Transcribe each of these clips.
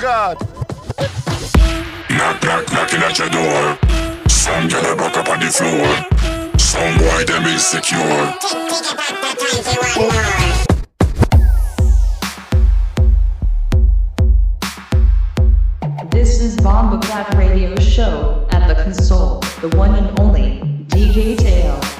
God! Knock, knock, knocking at your door. Some up on the floor. Some boy, them insecure. This is Bomba Black Radio Show at the console, the one and only DJ Tail.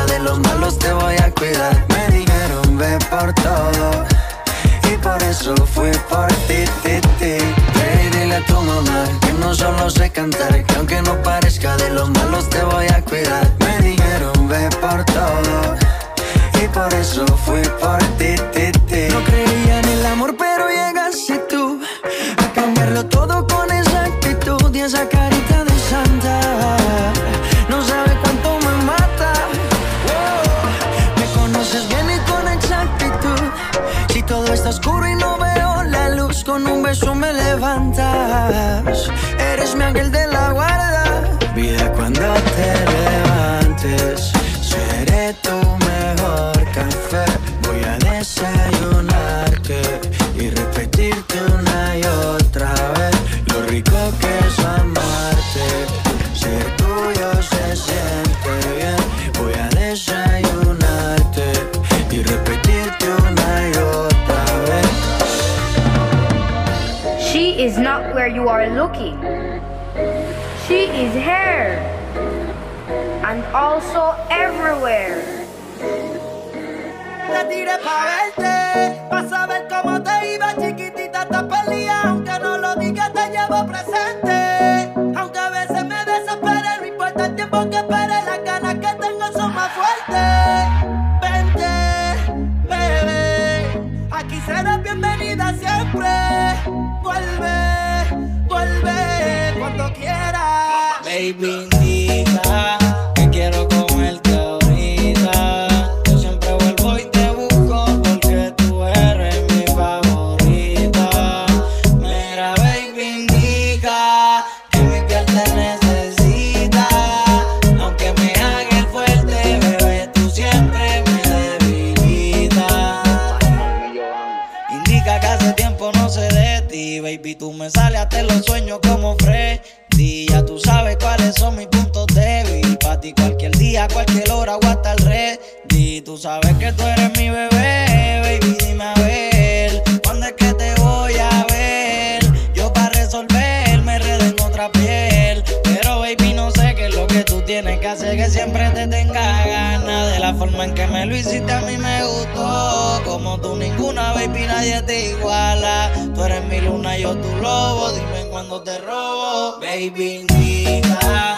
de los malos te voy a cuidar. Me dijeron ve por todo y por eso fui por ti, ti, ti. Hey, dile a tu mamá que no solo sé cantar, que aunque no parezca de los malos te voy a cuidar. Me dijeron ve por todo y por eso fui por ti. side and also everywhere. te iguala. Tú eres mi luna, yo tu lobo. Dime cuando te robo, baby, niña.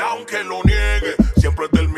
aunque lo niegue, siempre es del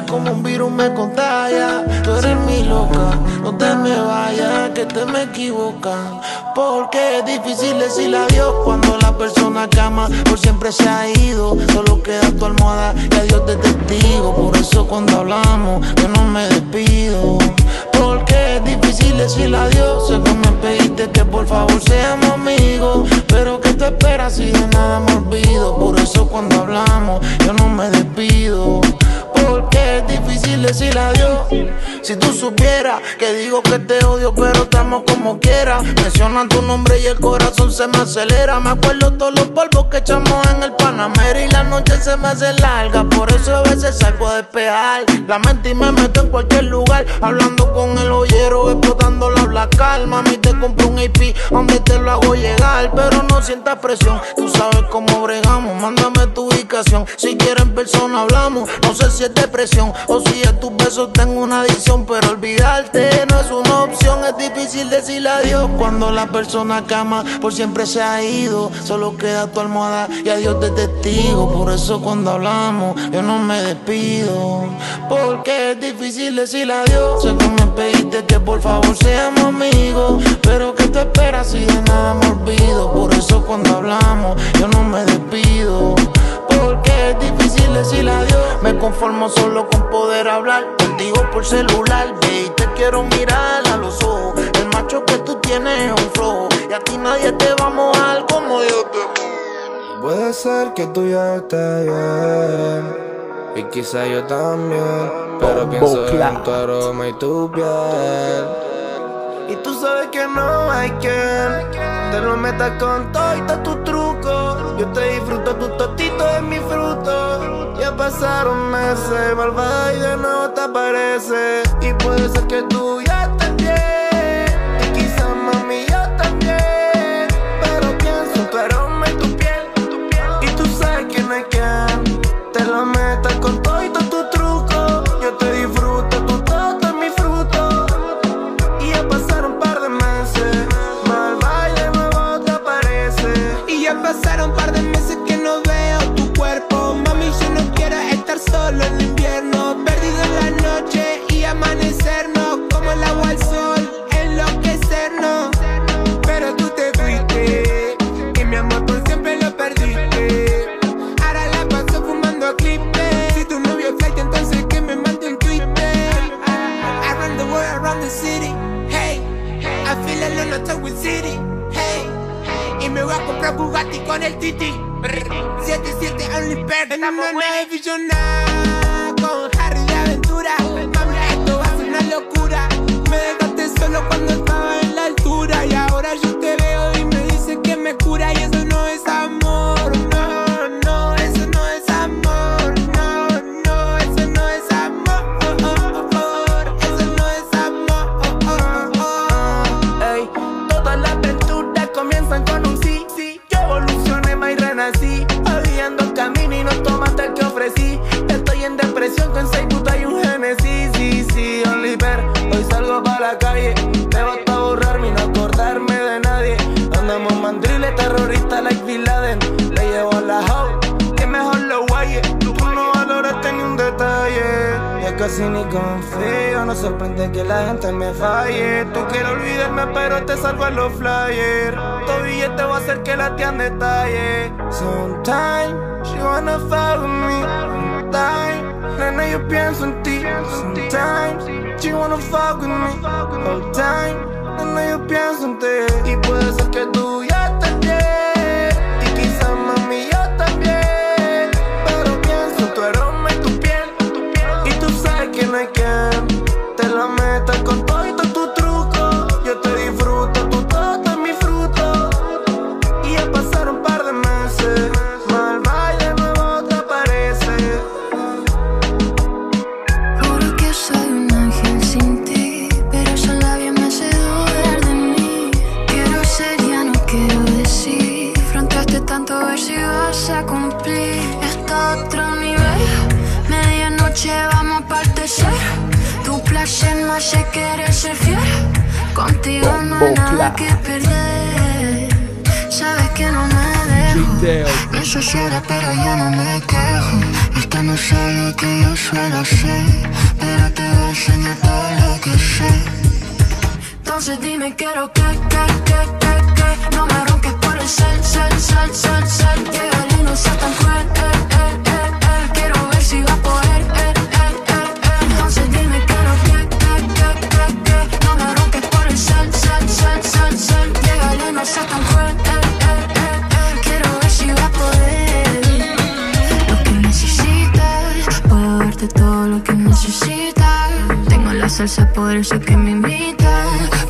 que como un virus me contagia. Tú eres mi loca, no te me vayas, que te me equivocas. Porque es difícil decir adiós cuando la persona que ama por siempre se ha ido. Solo queda tu almohada y adiós de testigo. Por eso cuando hablamos, yo no me despido. Porque es difícil decirle adiós, sé que me pediste que por favor seamos amigos, pero que tú esperas si de nada me olvido. Por eso cuando hablamos yo no me despido. Porque es difícil decir adiós. Si tú supieras que digo que te odio, pero estamos como quiera. Mencionan tu nombre y el corazón se me acelera. Me acuerdo todos los polvos que echamos en el Panamera y la noche se me hace larga. Por eso a veces salgo a despejar la mente y me meto en cualquier lugar. Hablando con el joyero, explotando la black. Mami, te compro un IP donde te lo hago llegar. Pero no sientas presión, tú sabes cómo bregamos. Mándame tu ubicación. Si quieres en persona hablamos. No sé si es depresión o si es tus besos tengo una adicción. Pero olvidarte no es una opción. Es difícil decirle adiós cuando la persona que ama por siempre se ha ido. Solo queda tu almohada y adiós de testigo. Por eso cuando hablamos yo no me despido. Porque es difícil decirle adiós. Sé que me pediste que por favor seamos amigos. Pero que tú esperas si de nada me olvido. Por eso cuando hablamos yo no me despido. Porque es difícil decirle adiós. Me conformo solo con poder hablar contigo por celular. Ve y te quiero mirar a los ojos. El macho que tú tienes es un flojo. Y a ti nadie te va a mojar como yo te Puede ser que tú ya estés bien. Y quizá yo también. Pero pienso en tu aroma y tu piel. Y tú sabes que no hay quien te lo metas con todo y todo tu truco. Yo te disfruto, tu totito es mi fruto. Ya pasaron meses, malvada y de nuevo te aparece. Y puede ser que tú ya estés bien. Sometimes she wanna fuck with me. All time, nena, yo pienso en ti. Y puede ser que tú ya estés nada que perder. Sabes que no me dejo. Me sucede, pero yo no me quejo. Esto no es algo que yo suelo hacer, pero te voy a enseñar todo lo que sé. Entonces dime, quiero que, que, que, que, que No me ronques por el cel, cel, cel, cel, cel Que el no sea tan cruel, eh, eh, eh, Eh, eh, eh, quiero ver si va a poder. Lo que necesitas, puedo darte todo lo que necesitas. Tengo la salsa, por eso que me invita.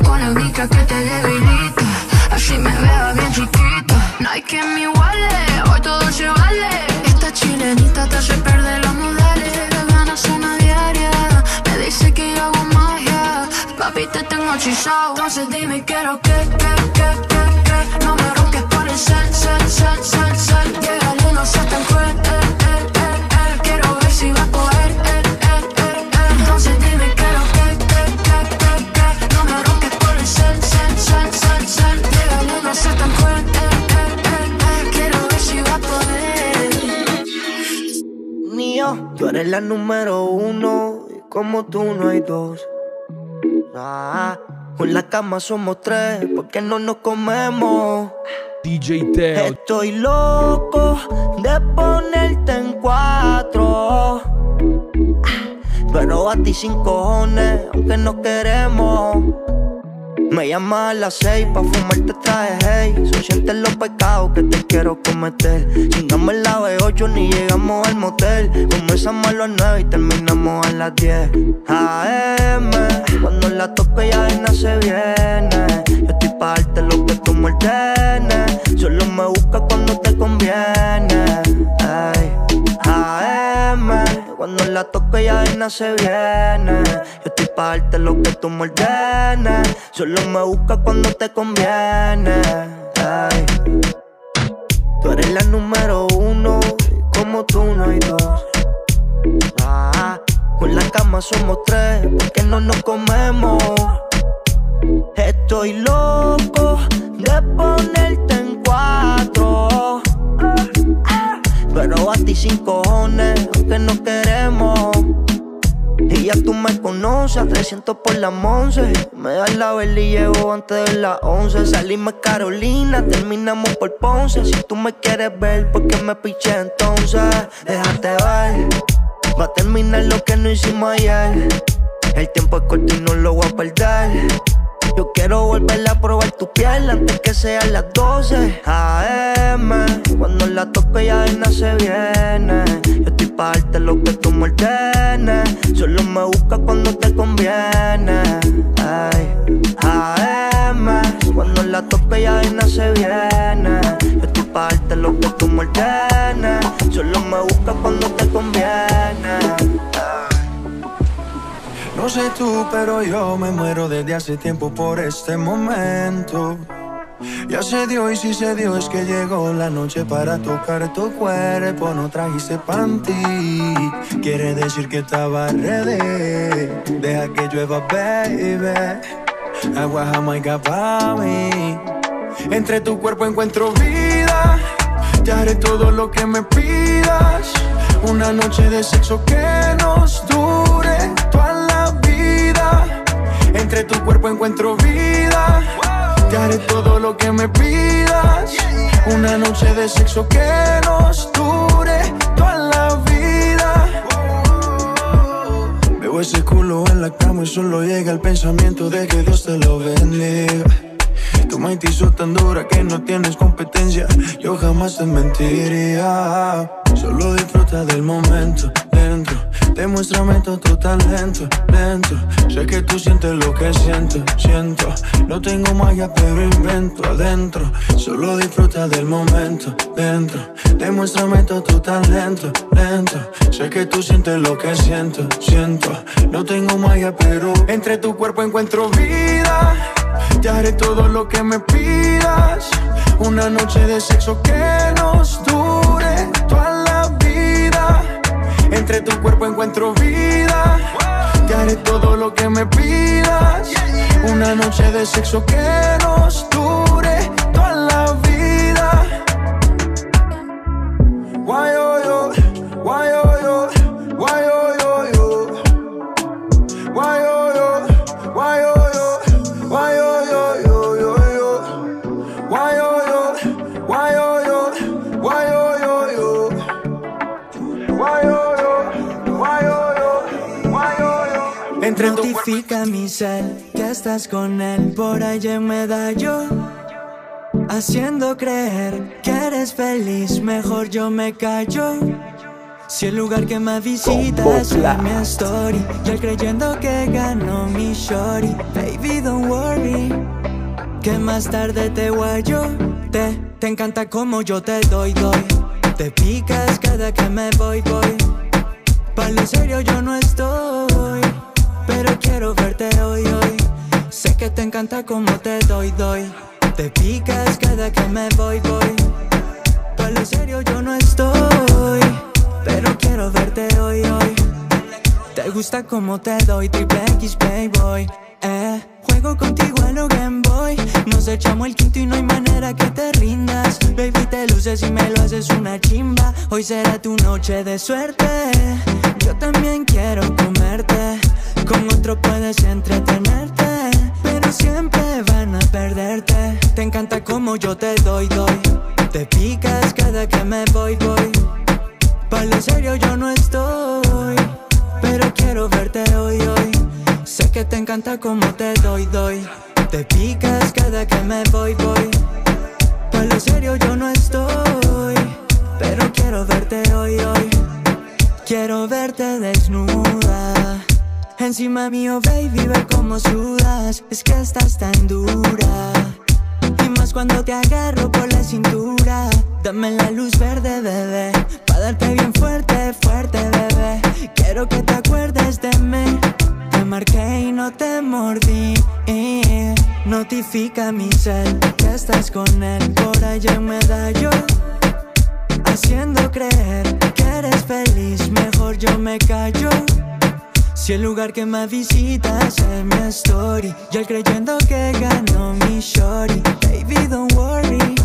Con la mica que te debilita. Así me veo bien chiquita. No hay quien me iguale, hoy todo se vale. Esta chilenita te hace perder los modales. Las ganas son a diaria. Me dice que yo hago magia. Papi, te tengo hechizado. Entonces dime, quiero que, que, que. Sal, sal, sal, sal, sal. Eh, eh, eh, eh. Quiero ver si va a poder. Entonces dime, que, que, que, que, que. No me ronques por el sal, sal, sal, sal, sal. Eh, eh, eh, eh. Quiero ver si va a poder. Mío, tú eres la número uno y como tú no hay dos. Ah, con la cama somos tres, porque no nos comemos. DJ Teo. Estoy loco de ponerte en cuatro. Pero a ti sin cojones, aunque no queremos. Me llamas a las seis pa' fumarte traje, hey Son los pecados que te quiero cometer Chingamos en la B8 ni llegamos al motel Comenzamos a las nueve y terminamos a las 10 AM, cuando la toco ya vaina se viene pa' lo que tú me ordenes Solo me busca cuando te conviene. Ay. AM, cuando la toco ya vaina se viene. Yo estoy pa' darte lo que tú me ordenes Solo me busca cuando te conviene. Ay. Tú eres la número uno como tú no hay dos. Ah, Con la cama somos tres porque no nos comemos Estoy loco de ponerte en cuatro pero a ti sin cojones, aunque no queremos. Y ya tú me conoces, a 300 por la once. Me das la vela y llevo antes de las 11. Salimos Carolina, terminamos por Ponce. Si tú me quieres ver, ¿por qué me piché entonces? Déjate ver, va a terminar lo que no hicimos ayer. El tiempo es corto y no lo voy a perder. Yo quiero volver a probar tu piel antes que sean las 12 AM. Cuando la toque ya vaina se viene. Yo estoy pa' darte lo que tú me ordenes. Solo me busca cuando te conviene. Ay. AM. Cuando la toque ya vaina se viene. Yo estoy pa' darte lo que tú me ordenes. Solo me busca cuando No sé tú, pero yo me muero desde hace tiempo por este momento. Ya se dio y si se dio es que llegó la noche para tocar tu cuerpo. No trajiste panty, quiere decir que estaba ready. Deja que llueva, baby. Agua jamaica pa' mí. Entre tu cuerpo encuentro vida. Te haré todo lo que me pidas. Una noche de sexo que nos dure. Entre tu cuerpo encuentro vida. Te haré todo lo que me pidas. Una noche de sexo que nos dure toda la vida. Veo ese culo en la cama y solo llega el pensamiento de que Dios te lo bendiga. Tu mente hizo tan dura que no tienes competencia. Yo jamás te mentiría. Solo disfruta del momento dentro. Demuéstrame todo tu talento dentro. Sé que tú sientes lo que siento, siento. No tengo magia, pero invento adentro. Solo disfruta del momento dentro. Demuéstrame todo tu talento dentro. Sé que tú sientes lo que siento, siento. No tengo magia, pero entre tu cuerpo encuentro vida. Te haré todo lo que me pidas. Una noche de sexo que nos dure toda. Entre tu cuerpo encuentro vida. Te haré todo lo que me pidas. Una noche de sexo que nos Notifica mi cel que estás con él. Por allá en Medallo. Haciendo creer que eres feliz, mejor yo me callo. Si el lugar que más visitas es mi story Y él creyendo que ganó mi shorty. Baby don't worry Que más tarde te guayo. Te, te encanta como yo te doy, doy. Te picas cada que me voy, voy. Para lo serio yo no estoy Pero quiero verte hoy, hoy Sé que te encanta como te doy, doy Te picas cada que me voy, voy Para lo serio yo no estoy pero quiero verte hoy, hoy. Te gusta como te doy triple X, playboy. Eh, juego contigo en lo Game Boy. Nos echamos el quinto y no hay manera que te rindas. Baby, te luces y me lo haces una chimba. Hoy será tu noche de suerte. Yo también quiero comerte. Con otro puedes entretenerte. Pero siempre van a perderte. Te encanta como yo te doy, doy. Te picas cada que me voy, voy. Para lo serio yo no estoy, pero quiero verte hoy, hoy. Sé que te encanta como te doy, doy. Te picas cada que me voy, voy. Para lo serio yo no estoy, pero quiero verte hoy, hoy. Quiero verte desnuda. Encima mío, baby, ve cómo sudas. Es que estás tan dura. Y más cuando te agarro por la cintura. Dame la luz verde, bebé. Pa' darte bien fuerte, fuerte, bebé. Quiero que te acuerdes de mí. Te marqué y no te mordí. Notifica mi cel que estás con él. Por allá en medallo. Haciendo creer eres feliz. Mejor yo me callo. Si el lugar que más visitas es mi story Y creyendo que ganó mi shorty Baby don't worry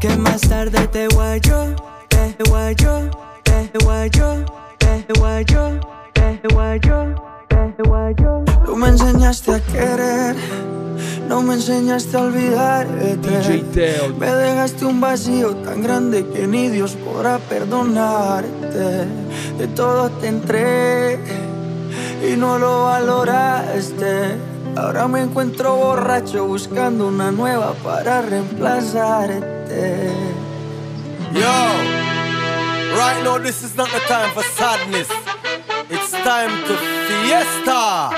Que más tarde te guayo Te guayo, te guayo Te guayo, te guayo Te guayo Tú me enseñaste a querer no me enseñaste a olvidarte. Me dejaste un vacío tan grande que ni Dios podrá perdonarte. De todo te entré y no lo valoraste. Ahora me encuentro borracho buscando una nueva para reemplazarte. Yo, right now this is not the time for sadness. It's time to fiesta.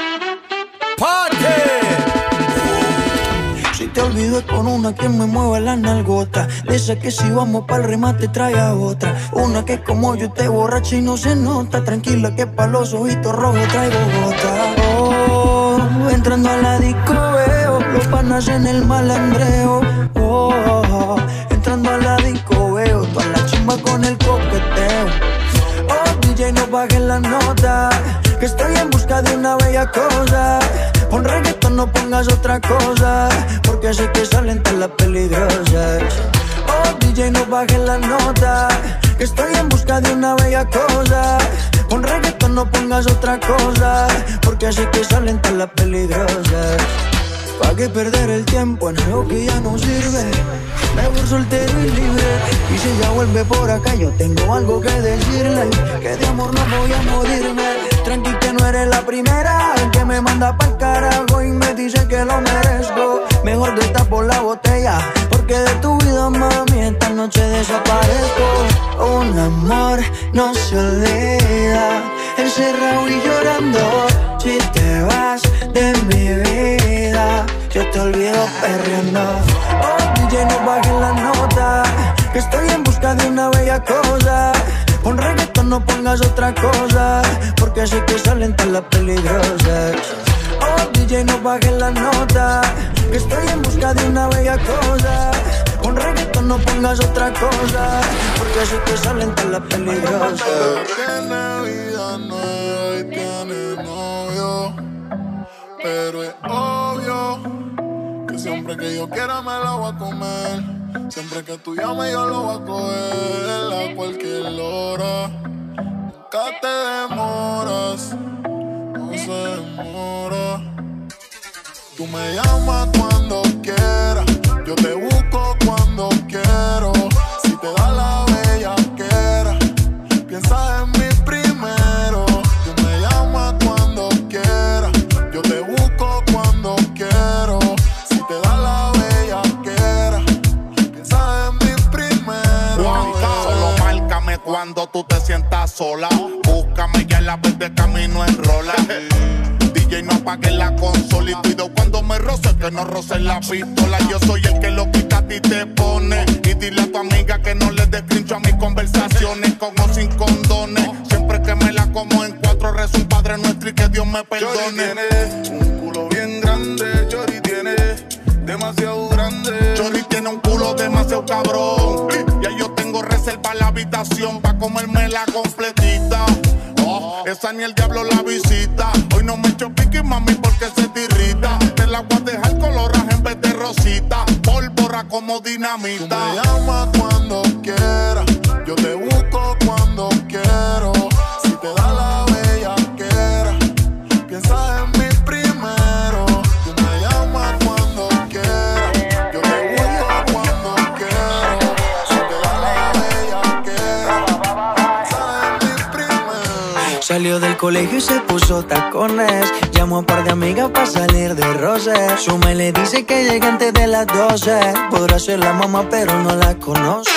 Si te olvido con una que me mueva la nalgota. De esa que si vamos pa'l remate trae a otra. Una que como yo te borracha y no se nota. Tranquila que pa' los ojitos rojos traigo gota. Oh, entrando a la disco veo Los panas en el malandreo. Oh, entrando a la disco veo Toda la chimba con el coqueteo. Oh, DJ no bajes la nota Que estoy en busca de una bella cosa. Pon reggaeton, no pongas otra cosa Porque así que salen todas las peligrosas. Oh, DJ, no bajes la nota Que estoy en busca de una bella cosa. Pon reggaeton, no pongas otra cosa Porque así que salen todas las peligrosas. ¿Pa' qué perder el tiempo en algo que ya no sirve? Mejor soltero y libre Y si ella vuelve por acá yo tengo algo que decirle. Que de amor no voy a morirme Tranqui que no eres la primera. Que me manda pa'l carajo y me dice que lo merezco. Mejor destapo la botella Porque de tu vida mami esta noche desaparezco. Un amor no se olvida Encerrado y llorando. Si te vas de mi vida Yo te olvido perreando. Oh DJ no bajes la nota Que estoy en busca de una bella cosa no pongas otra cosa Porque así que salen todas las peligrosas Oh DJ no bajes la nota Que estoy en busca de una bella cosa Pon reggaeton, no pongas otra cosa Porque así que salen todas las peligrosas Tiene vida nueva y tiene novio. Pero es obvio que siempre que yo quiera me la voy a comer. Siempre que tú llames yo lo voy a coger a cualquier hora. Nunca te demoras, no se demora. Tú me llamas cuando quieras, yo te busco cuando quiero. Cuando tú te sientas sola. Búscame ya la vez de camino en rola. DJ no apague la consola y pido cuando me roce que no roce la pistola. Yo soy el que lo quita a ti te pone. Y dile a tu amiga que no le dé a mis conversaciones con o sin condones. Siempre que me la como en cuatro rezo un padre nuestro y que Dios me perdone. un culo bien grande, Chori tiene demasiado grande. Chori tiene un culo demasiado cabrón. Tengo reserva la habitación pa' comerme la completita. Oh, esa ni el diablo la visita. Hoy no me echo piqui, mami, porque se te irrita. Te la voy a dejar coloraje en vez de rosita. Pólvora como dinamita. Tú me llamas colegio y se puso tacones. Llamó a un par de amigas para salir de roce. Su me le dice que llegue antes de las 12. Podrá ser la mamá, pero no la conoce.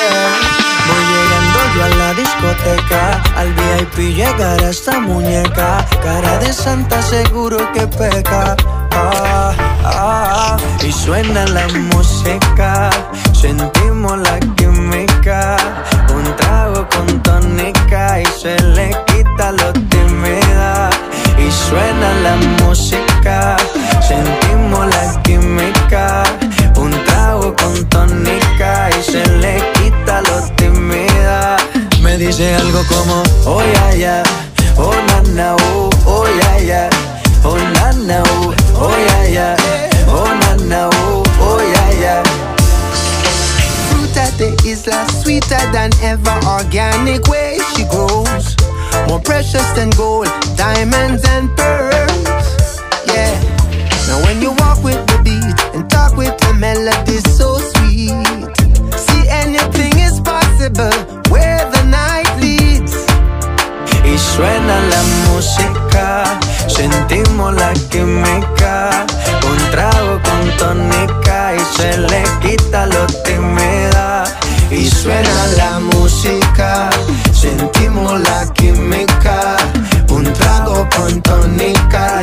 Voy llegando yo a la discoteca. Al VIP llegará esta muñeca. Cara de santa, seguro que peca. Ah, ah, y suena la música. Sentimos la química. Un trago con tónica y se le quita lo tímida. Y suena la música. Sentimos la química. Un trago con tónica y se le quita lo tímida. Me dice algo como, oh ya ya, oh na na, oh, oh ya ya, oh na na, oh, oh ya ya, oh na na, oh, oh ya ya. Fruit at the isla, sweeter than ever. Organic way more precious than gold, diamonds and pearls. Yeah. Now when you walk with the beat and talk with the melody, so sweet. See anything is possible where the night leads. Y suena la música, sentimos la química. Un trago con tónica y se le quita lo tímida. Y suena la música, sentimos la química. Un trago con tónica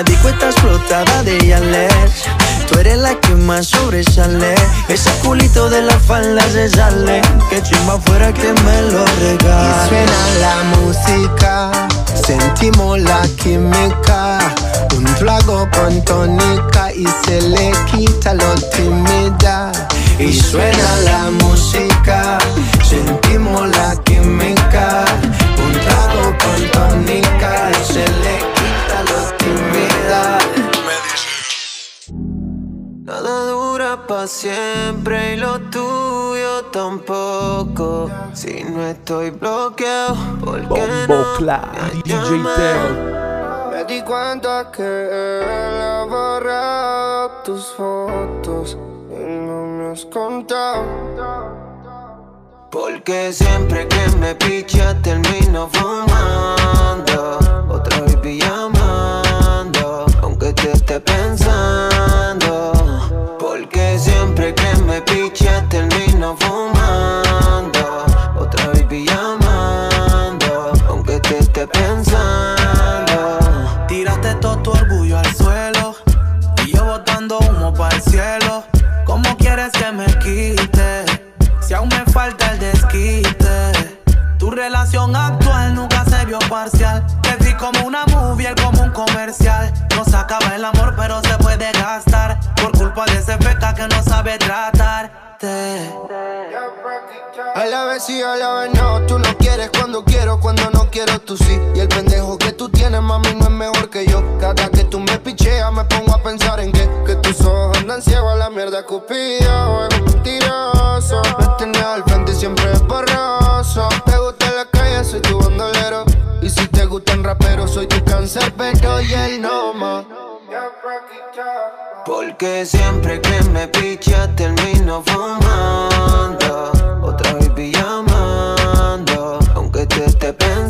la disco está explotada de Yales Tú eres la que más sobresale Ese culito de la falda se sale Que chimba fuera que me lo Y regale suena la música, sentimos la química. Un trago con tónica y se le quita lo tímida. Y suena la música, sentimos la química. Dura para siempre y lo tuyo tampoco. Si no estoy bloqueado, ¿por qué Bombo no? Me DJ. Me di cuenta que él ha borrado tus fotos y no me has contado. Porque siempre que me picha termino fumando. Otra vez llamando, aunque te esté pensando. Siempre que me picha termino fumando. Otra vez llamando, aunque te esté pensando. Tiraste todo tu orgullo al suelo y yo botando humo para el cielo. ¿Cómo quieres que me quite? Si aún me falta el desquite. Tu relación actual nunca se vio parcial. Te vi como una movie, como un comercial. No se acaba el amor, pero se puede gastar. Por culpa de ese feca que no sabe tratarte. A la vez sí, a la vez no. Tú no quieres cuando quiero, cuando no quiero tú sí. Y el pendejo que tú tienes, mami, no es mejor que yo. Cada que tú me picheas, me pongo a pensar en que, que tus ojos andan ciegos a la mierda, cupido. Es mentiroso. Me tienes al frente siempre es borroso. Te gusta la calle, soy tu bandolero. Y si te gustan raperos, soy tu cáncer, pero y él no más. Porque siempre que me picha termino fumando. Otra vez llamando Aunque te esté pensando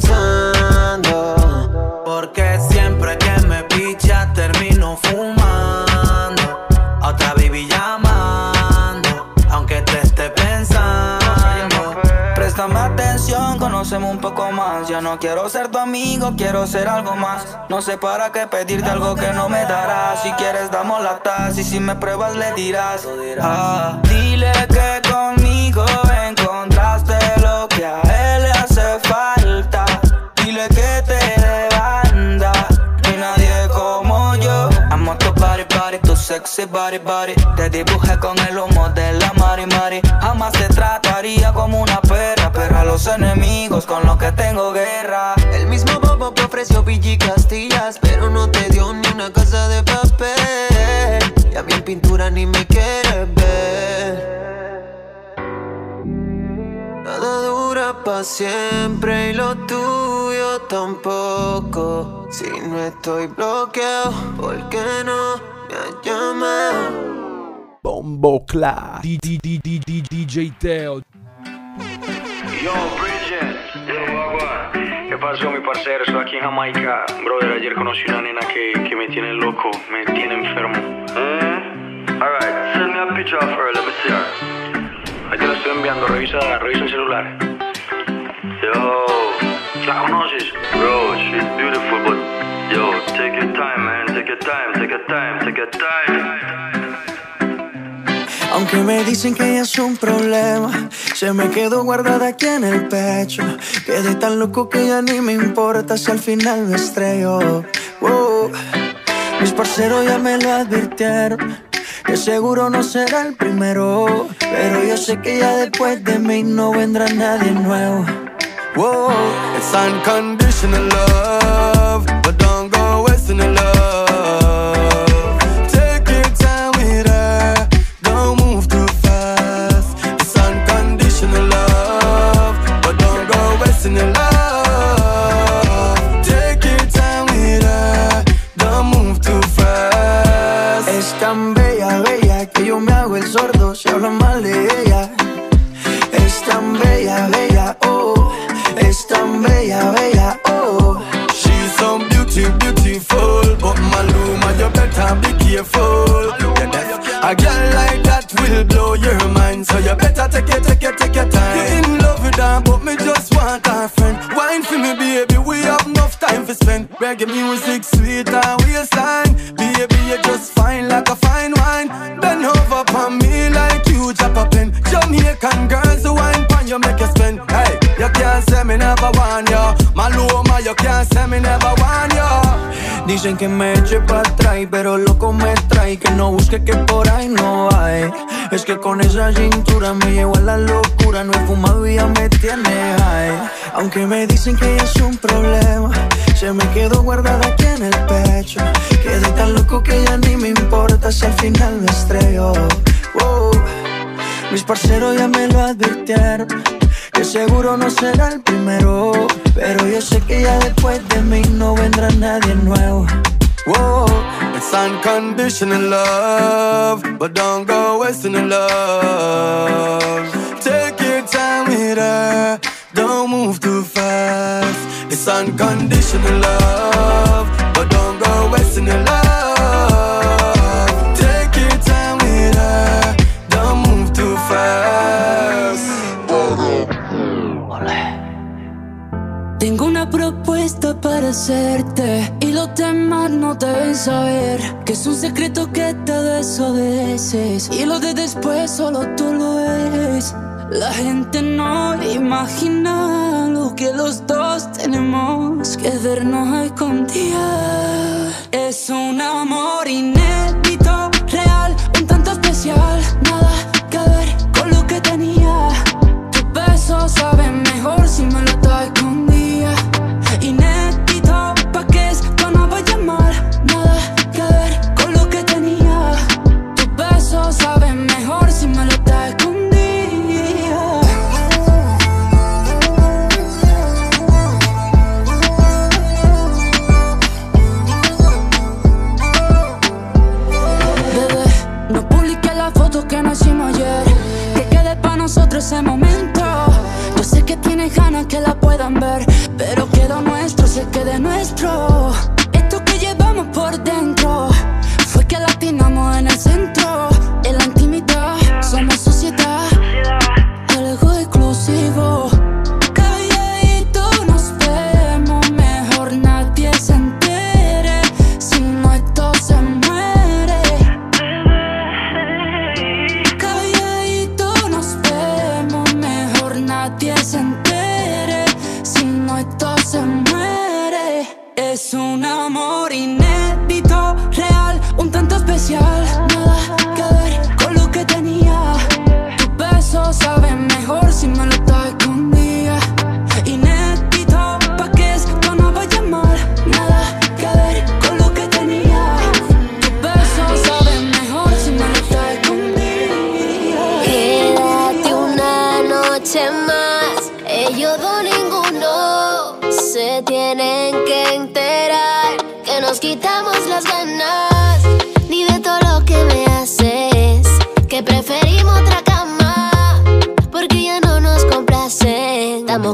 un poco más. Ya no quiero ser tu amigo, quiero ser algo más. No sé para qué pedirte algo que no me darás. Si quieres, damos la taza y si me pruebas, le dirás. Ah, dile que conmigo encontraste lo que a él le hace falta. Dile que te sexy body, body. Te dibujé con el humo de la mari, mari. Jamás te trataría como una perra. Pero a los enemigos con los que tengo guerra. El mismo bobo que ofreció Pidgey Castillas Pero no te dio ni una casa de papel Y a mí en pintura ni me quieres ver Nada dura pa' siempre y lo tuyo tampoco Si no estoy bloqueado, ¿por qué no llamado? Bombo Clat. D- D- D- D- D- DJ Teo. Yo, Bridget, yo, Wagwan. ¿Qué pasó, mi parcero? Estoy aquí en Jamaica. Brother, ayer conocí una nena que, que me tiene loco, me tiene enfermo. ¿Eh? Alright, send me a picture of her, let me see her. Ahí te la estoy enviando, revisa, revisa el celular. Yo, ¿la conoces? Bro, she's beautiful, but yo, take your time, man. Take your time, take your time, take your time. Aunque me dicen que ella es un problema, se me quedó guardada aquí en el pecho. Quedé tan loco que ya ni me importa si al final me estrello. Wow. Mis parceros ya me lo advirtieron, que seguro no será el primero. Pero yo sé que ya después de mí no vendrá nadie nuevo. Whoa, it's unconditional love, but don't A girl like that will blow your mind, so you better take it, take it, take your time. You in love with her, but me just want her friend. Wine for me, baby, we have enough time to spend. Reggae music, sweet and waistline. Baby, you just fine like a fine wine. Bend over on me like you drop a pen. Jamaican girls, the wine pan you make you spend. Hey, you can't say me never want you. Maluma, you can't say me never. Dicen que me eche para atrás, pero loco me trae que no busque que por ahí no hay. Es que con esa cintura me llevo a la locura, no he fumado y ya me tiene high. Aunque me dicen que es un problema, se me quedó guardada aquí en el pecho. Quedé tan loco que ya ni me importa si al final me estrello. Wow. Mis parceros ya me lo advirtieron, que seguro no será el primero. Pero yo sé que ya después de mí no vendrá nadie nuevo. Whoa, it's unconditional love, but don't go wasting the love. Take your time with her, don't move too fast. It's unconditional love, but don't go wasting the love. Una propuesta para hacerte y los demás no deben saber que es un secreto que te desobedeces y lo de después solo tú lo eres. La gente no imagina lo que los dos tenemos que vernos a escondidas. Es un amor inédito, real, un tanto especial, nada que ver con lo que tenía. Tu beso sabe mejor si me lo ganas que la puedan ver, pero que lo nuestro se quede nuestro. Esto que llevamos por dentro fue que latinamos en el centro. En la intimidad somos sociedad, algo exclusivo. Calladito nos vemos, mejor nadie se entere. Si no, esto se muere. Calladito nos vemos, mejor nadie se entere. Es un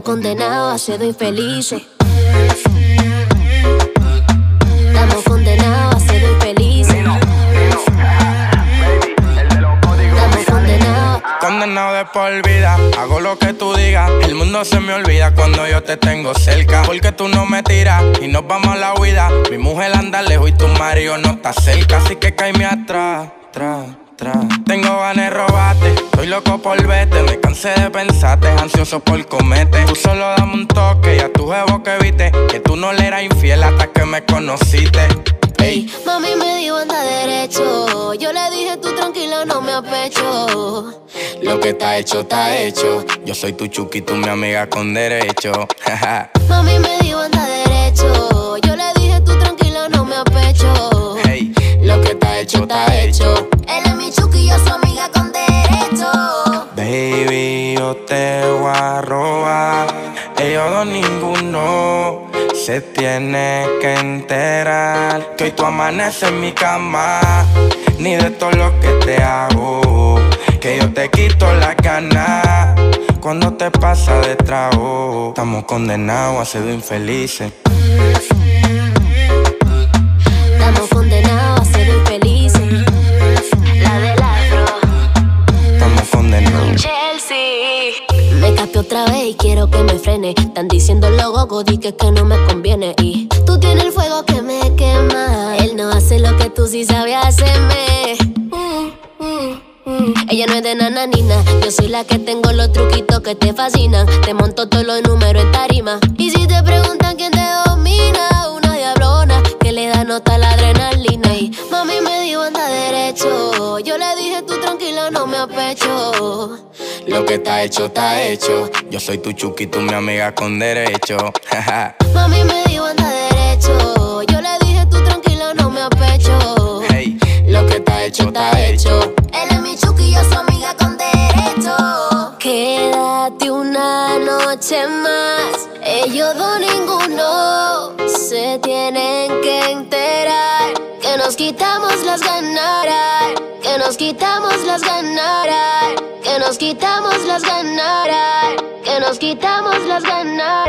condenados a ser infelices. Estamos condenados a ser infelices. Condenado de por vida, hago lo que tú digas. El mundo se me olvida cuando yo te tengo cerca. Porque tú no me tiras y nos vamos a la huida. Mi mujer anda lejos y tu marido no está cerca. Así que caíme atrás, atrás, atrás. Tengo ganas de robarte, estoy loco por verte. Me cansé de pensarte, ansioso por comerte. Tú solo dame un toque y a tu jevo que viste. Que tú no le eras infiel hasta que me conociste. Ey, Mami me dijo anda derecho. Yo le dije tú tranquila, no me apecho. lo que está hecho, está hecho. Yo soy tu chuki, tú mi amiga con derecho. Mami me dijo anda derecho. Yo le dije tú tranquila, no me apecho. Hey, lo que está hecho, está hecho. Te voy a robar. Ellos dos ninguno se tiene que enterar que hoy tú amaneces en mi cama. Ni de todo lo que te hago, que yo te quito la gana. Cuando te pasa de trago, estamos condenados a ser infelices. Estamos condenados Capé otra vez y quiero que me frene. Están diciendo los gogos, di que, que no me conviene. Y tú tienes el fuego que me quema. Él no hace lo que tú sí sabes hacerme. Mm, mm, mm. Ella no es de nananina, yo soy la que tengo los truquitos que te fascinan. Te monto todos los números en tarima. Y si te preguntan quién te domina, una diablona que le da nota a la adrenalina. Y Lo que está hecho, está hecho. Yo soy tu chuki, tú mi amiga con derecho. Mami me dijo anda derecho. Yo le dije tú tranquila, no me apecho. hey, lo que está hecho, está hecho. Él es mi chuki, yo su amiga con derecho. Quédate una noche más. Ellos dos ninguno se tienen que enterar que nos quitamos las ganas. Que nos quitamos las ganas. Que nos quitamos las ganas. Que nos quitamos las ganas.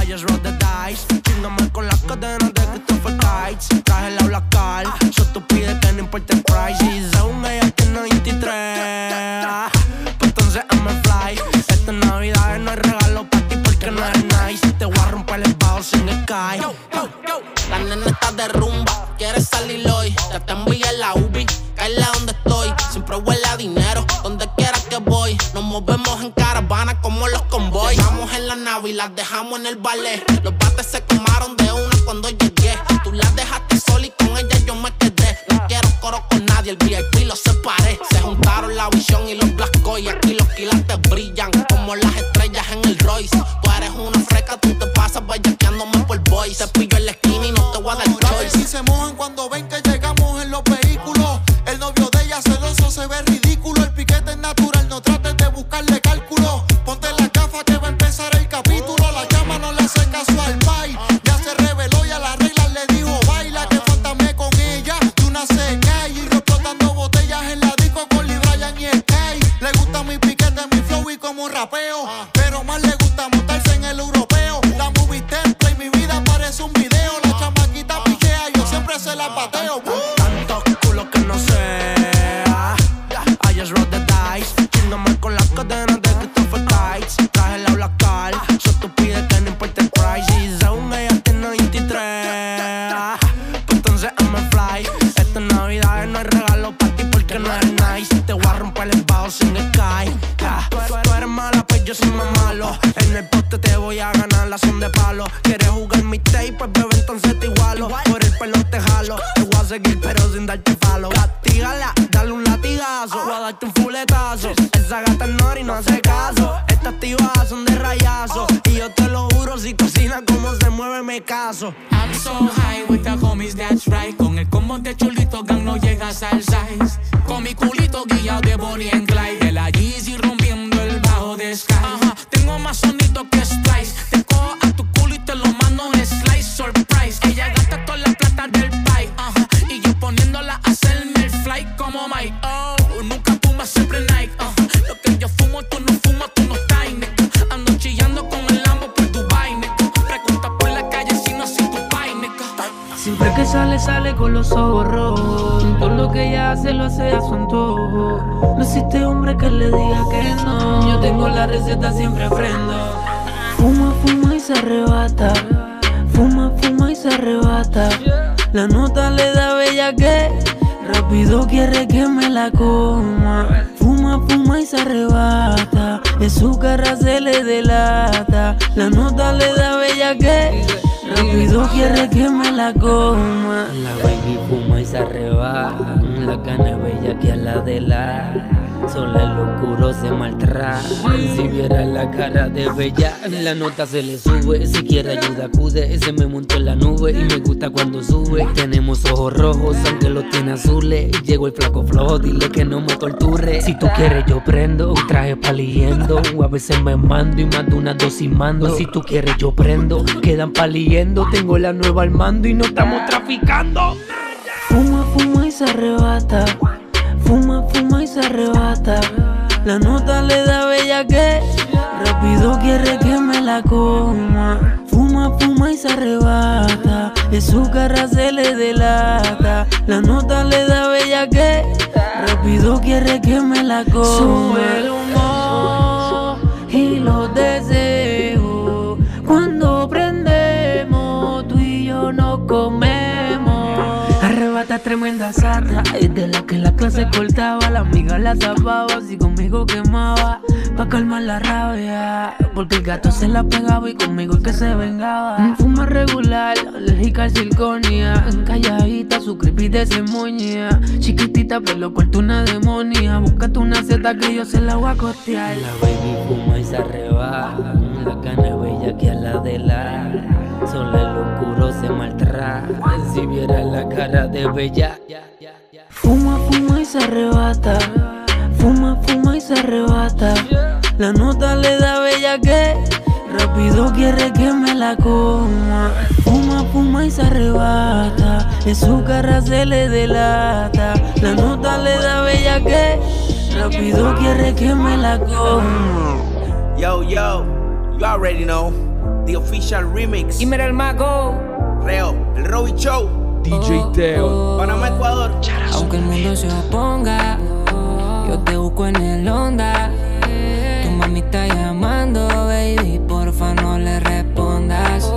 I just roll the dice. Chingame con las cadenas de Christopher Tights. Traje la Black Car. So tú pides que no importa el price. Y aún ella tiene 23. Pues entonces I'm a fly. Esta Navidad no hay regalo para ti porque no es nice. Te voy a romper el bajo sin sky. La nena está de rumba. Quieres salir hoy. Ya te envié la UBI. Siempre huele dinero. Donde quiera que voy. Nos movemos en caravana como los convoys. Vamos en la nave y las dejamos en el ballet. Los bates se quemaron de una cuando llegué. Tú las dejaste sola y con ella yo me quedé. No quiero coro con nadie, el VIP lo separé. Se juntaron la visión y los blascos. Y aquí los quilates brillan como las estrellas en el Royce. Tú eres una freca, tú te pasas bellaqueándome por boys. Lo hace a. No existe hombre que le diga que no. Yo tengo la receta, siempre aprendo. Fuma, fuma y se arrebata. Fuma, fuma y se arrebata. La nota le da bella que rápido quiere que me la coma. Fuma, fuma y se arrebata. De su cara se le delata. La nota le da bella que rápido quiere que me la coma. La baby fuma y se arrebata. La cana bella que a la de la. Solo el oscuro se maltrata. Si viera la cara de bella, la nota se le sube. Si quiere ayuda, acude. Se me montó en la nube y me gusta cuando sube. Tenemos ojos rojos, aunque los tiene azules. Llegó el flaco flojo, dile que no me torture. Si tú quieres, yo prendo. Traje paliendo. A veces me mando y mando una dosis mando. Si tú quieres, yo prendo. Quedan paliendo. Tengo la nueva al mando y no estamos traficando. Fuma, fuma y se arrebata. Fuma, fuma y se arrebata. La nota le da bella que rápido quiere que me la coma. Fuma, fuma y se arrebata. De su cara se le delata. La nota le da bella que rápido quiere que me la coma. Sube el humo es de la que la clase cortaba, la amiga la tapaba, si conmigo quemaba, pa' calmar la rabia, porque el gato se la pegaba y conmigo es que se vengaba. Fuma regular, alérgica al circonia, calladita, su creepy de cemoña, chiquitita, pelo corto una demonia, búscate una seta que yo se la voy a costear. La baby fuma y se arrebata, la cana es bella que a la de la. Solo el oscuro se maltrata. Si viera la cara de bella. Fuma, fuma y se arrebata. Fuma, fuma y se arrebata. La nota le da bella que rápido quiere que me la coma. Fuma, fuma y se arrebata. En su cara se le delata. La nota le da bella que rápido quiere que me la coma. Yo, yo, you already know. The official remix. Y mira el mago. Reo, el Robbie Show. DJ Teo. Panamá, Ecuador. Aunque el mundo se oponga, yo te busco en el onda. Tu mami está llamando, baby, porfa no le respondas.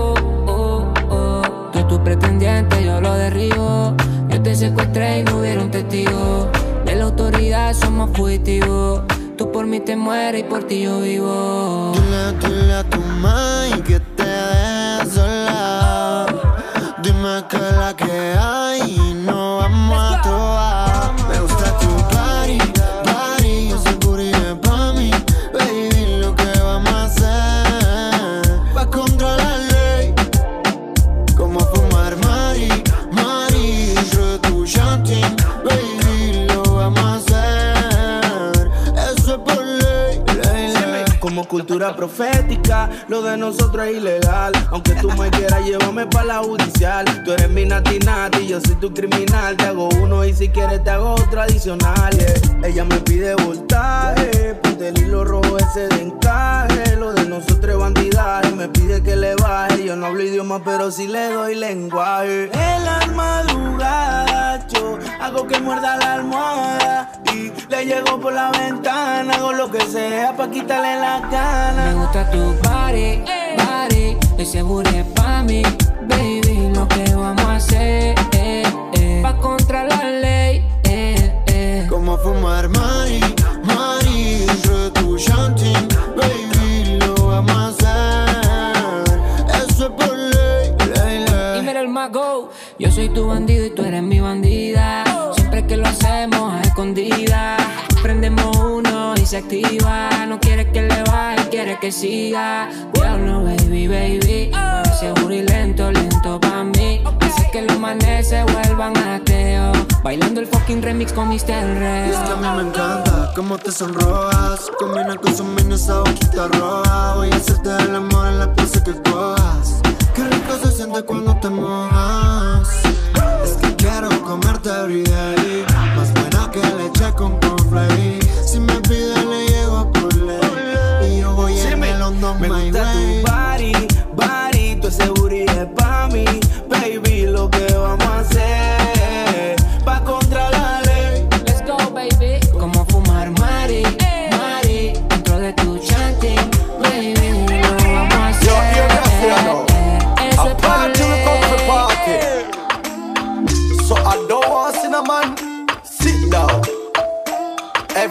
Tú es tu pretendiente, yo lo derribo. Yo te secuestré y no hubiera un testigo. De la autoridad somos fugitivos. Tú por mí te mueres y por ti yo vivo. Dile, dile a que te deje sola. Dime que la que hay palabra profética. Lo de nosotros es ilegal. Aunque tú me quieras, llévame para la judicial. Tú eres mi nati nati, yo soy tu criminal. Te hago uno y si quieres te hago otro. Ella me pide voltaje, ponte el hilo rojo ese de encaje. Lo de nosotros es bandidaje, me pide que le baje. Yo no hablo idioma, pero sí le doy lenguaje. En la madrugada, yo hago que muerda la almohada. Y le llego por la ventana, hago lo que sea pa' quitarle la gana. Me gusta tu body, body, ese booty es pa' mí, baby. Lo que vamos a hacer, eh, eh, pa' contra siga. Diablo, baby, baby. Seguro y lento, lento pa' mí. Hace que los manes se vuelvan ateos. Bailando el fucking remix con Mr. Red. es que a mí me encanta cómo te sonrojas Combina con su mini esa boquita roja Voy a hacerte el amor en la pose que cojas Qué rico se siente cuando te mojas Es que quiero comerte everyday Más buena que leche con cornflakes en el hondo Me my gusta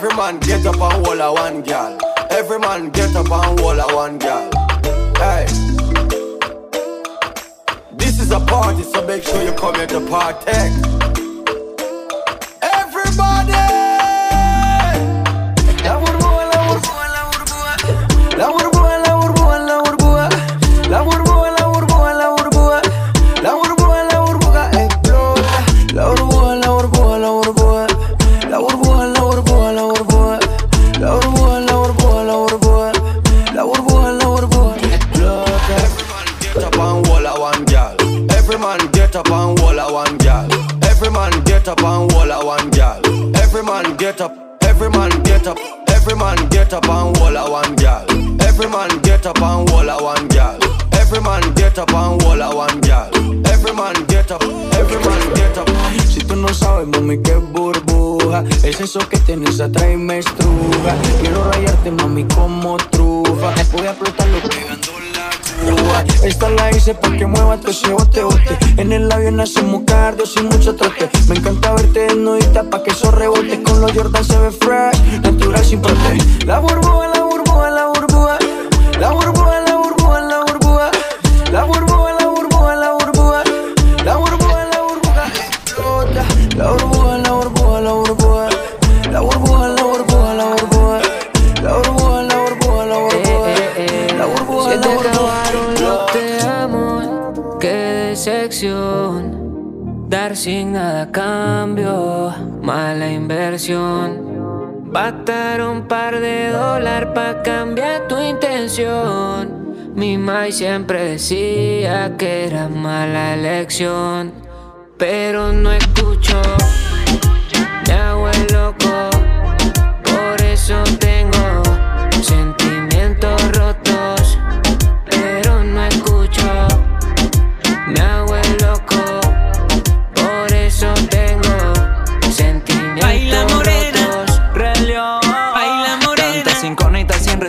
Every man get up and hold a one girl. Every man get up and hold a one girl. Hey. This is a party, so make sure you come here to partake. Man get up. Every man get up. Every man get up and hold a one girl. Every man get up and hold a one girl. Every man get up and hold a one girl. Every man get up. Every man get up. Si tú no sabes, mami, es burbuja El senso que tienes atrae y me estruja Quiero rayarte, mami, como trufa Voy a explotarlo pegando Esta la hice pa' que mueva todo ese bote, bote En el avión hacemos cardio sin mucho trote. Me encanta verte desnudita pa' que eso rebote. Con los Jordan se ve fresh, natural sin prote la burbuja, la burbuja. La burbuja, la burbuja, Sin nada cambio, mala inversión. Bastar un par de dólares pa' cambiar tu intención. Mi mai siempre decía que era mala elección, pero no escucho.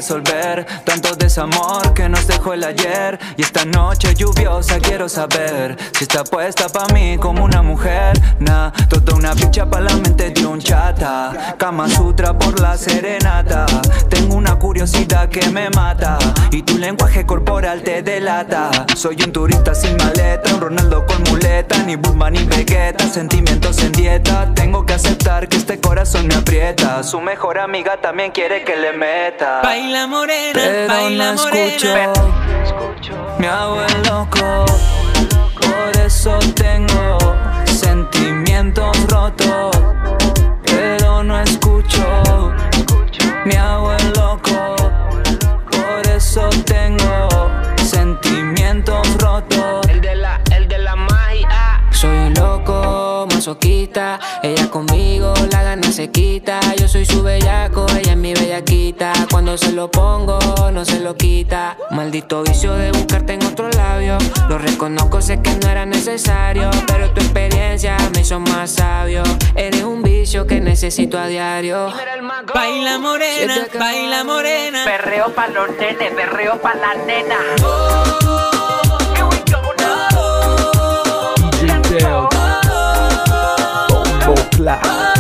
Resolver, tanto desamor que nos dejó el ayer. Y esta noche lluviosa quiero saber si está puesta pa' mí como una mujer. Nah, toda una picha pa' la mente de un chata. Kama Sutra por la serenata. Tengo una curiosidad que me mata. Y tu lenguaje corporal te delata. Soy un turista sin maleta, un Ronaldo con muleta. Ni Bulma ni Vegeta, sentimientos en dieta. Tengo que aceptar que este corazón me aprieta. Su mejor amiga también quiere que le meta. Baila morena, Pero baila morena. escucho, me hago el loco. Por eso tengo sentimientos rotos. Pero no escucho, me hago el loco. Masoquista. Ella conmigo, la gana se quita. Yo soy su bellaco, ella es mi bellaquita. Cuando se lo pongo, no se lo quita. Maldito vicio de buscarte en otro labio. Lo reconozco, sé que no era necesario. Pero tu experiencia me hizo más sabio. Eres un vicio que necesito a diario. Baila morena, baila morena. Perreo pa' los nenes, perreo pa' las nenas. DJ Teo. Bombo hustler.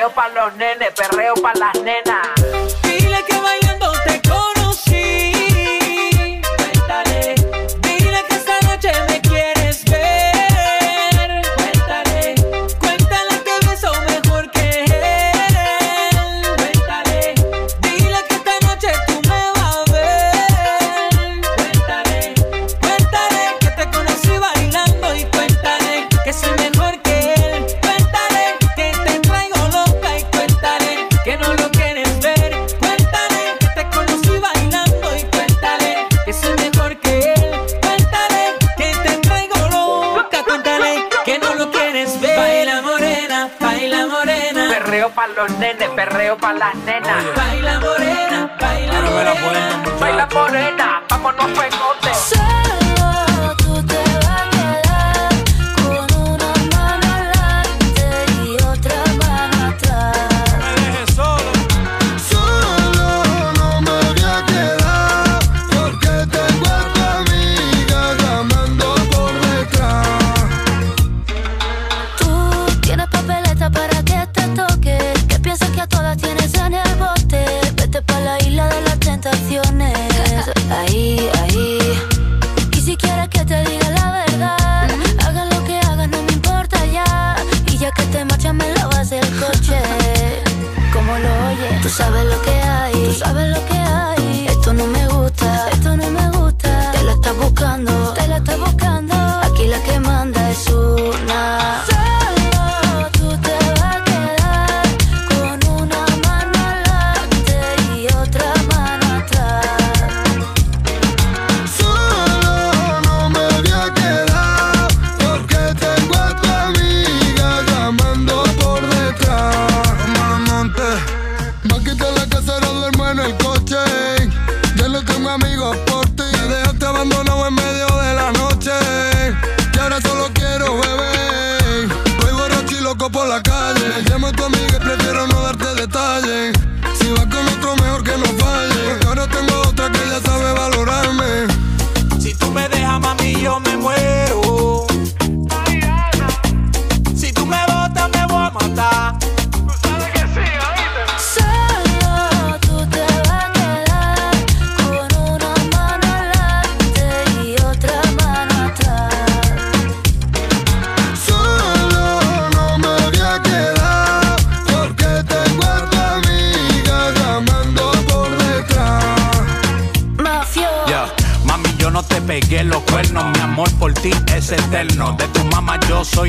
Perreo pa' los nenes, perreo pa' las nenas. Dile que bailando te conocí. Cuéntale, dile que esta noche me quieres ver. Cuéntale, cuéntale que beso mejor que él. Cuéntale, dile que esta noche tú me vas a ver. Cuéntale, cuéntale que te conocí bailando y cuéntale que soy mejor perreo pa' las nenas.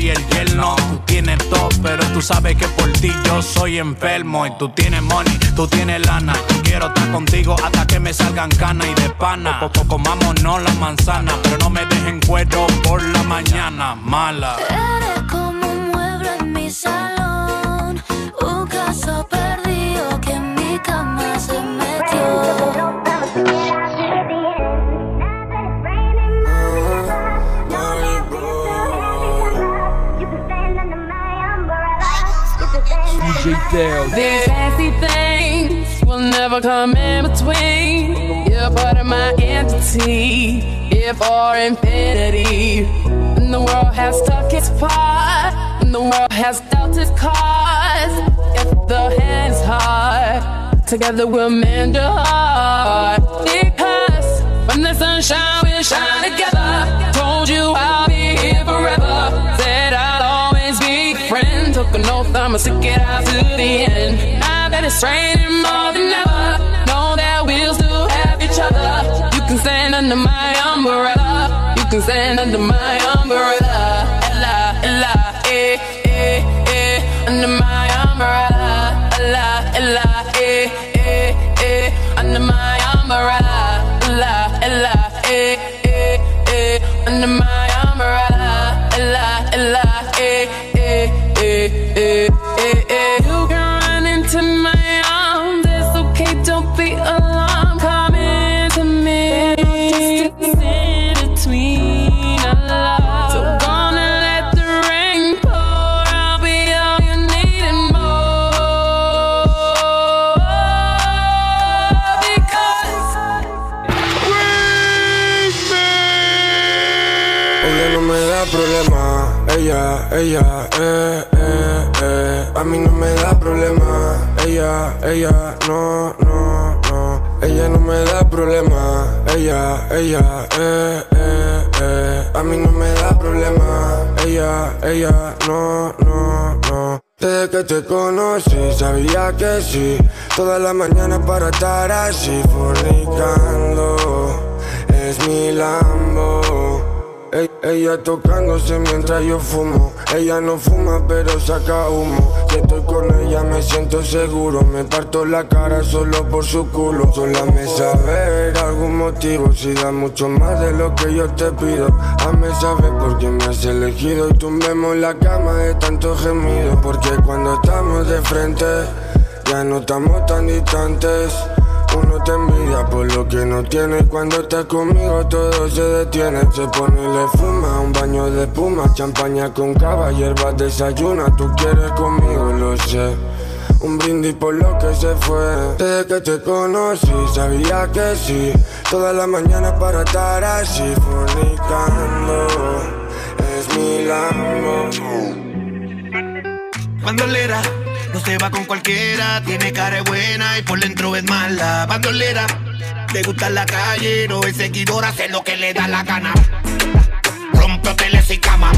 Soy el yerno. Tú tienes todo, pero tú sabes que por ti yo soy enfermo. Y tú tienes money, tú tienes lana. Quiero estar contigo hasta que me salgan canas y de pana. Poco comámonos la manzana, pero no me dejen cuero por la mañana. Mala. Eres como un mueble en mi salón, Teo. These nasty things will never come in between. You're part of my entity, here for infinity. And the world has stuck its part, and the world has dealt its cards. If the hand is hard, together we'll mend your heart. Because when the sun shine, we'll shine together. I'ma stick it out to the end. Now that it's raining more than ever, know that we'll still have each other. You can stand under my umbrella. You can stand under my umbrella. Ella, Ella, eh, eh, eh, under my umbrella. Ella, Ella, eh, eh, eh, under my umbrella. Ella, Ella, eh, eh, eh, under my ella, eh, eh, eh. A mí no me da problema, ella, ella, no, no, no. Ella no me da problema, ella, ella, eh, eh, eh. A mí no me da problema, ella, ella, no, no, no. Desde que te conocí sabía que sí, toda la mañana para estar así fornicando. Es mi Lambo. Ella tocándose mientras yo fumo. Ella no fuma, pero saca humo. Si estoy con ella, me siento seguro. Me parto la cara solo por su culo. Sola me sabe ver algún motivo. Si da mucho más de lo que yo te pido. Hazme saber por qué me has elegido. Y tumbemos la cama de tanto gemido. Porque cuando estamos de frente, ya no estamos tan distantes. Uno te envidia por lo que no tiene. Cuando estás conmigo todo se detiene. Se pone y le fuma un baño de espuma Champaña con cava, hierbas desayuna. Tú quieres conmigo, lo sé. Un brindis por lo que se fue. Desde que te conocí sabía que sí. Toda la mañana para estar así fornicando Es mi Lambo. Bandolera, no se va con cualquiera, tiene cara buena y por dentro es mala. Bandolera, le gusta la calle, no es seguidora, hace lo que le da la gana. Rompe hoteles y cama,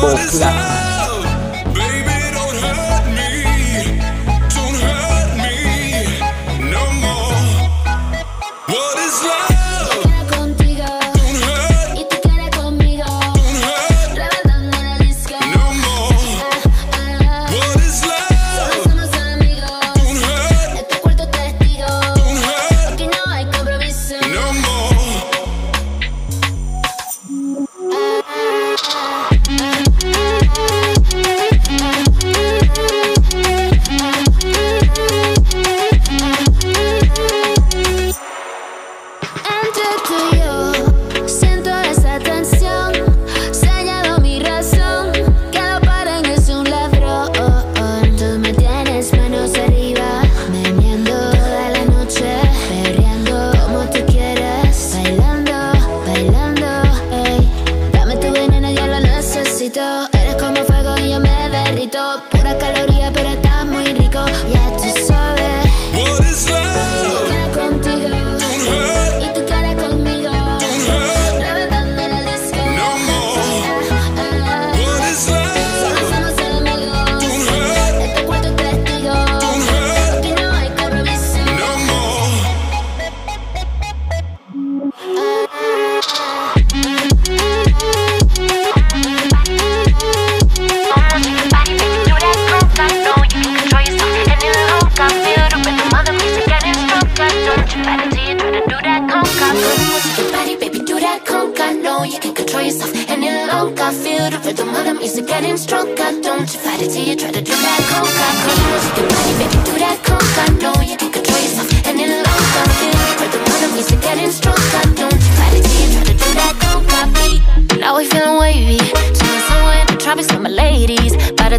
boca.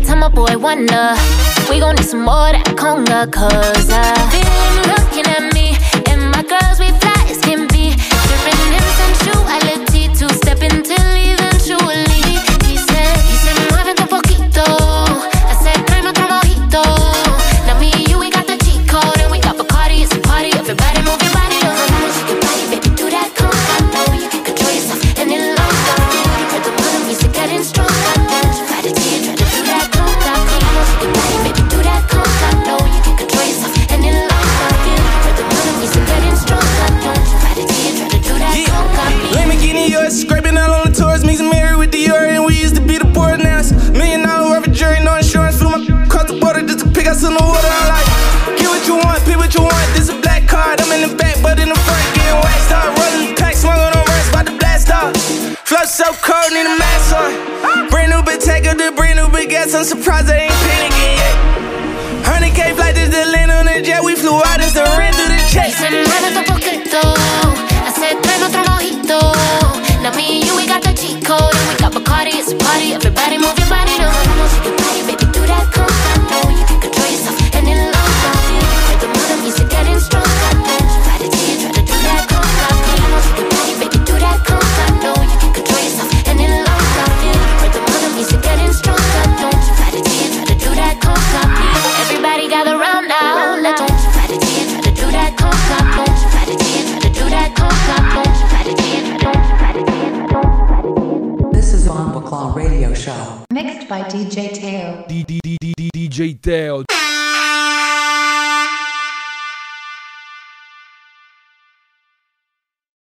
tell my boy wanna, We gon' need some more that conga Cause I've been looking at me surprised ain't Intel,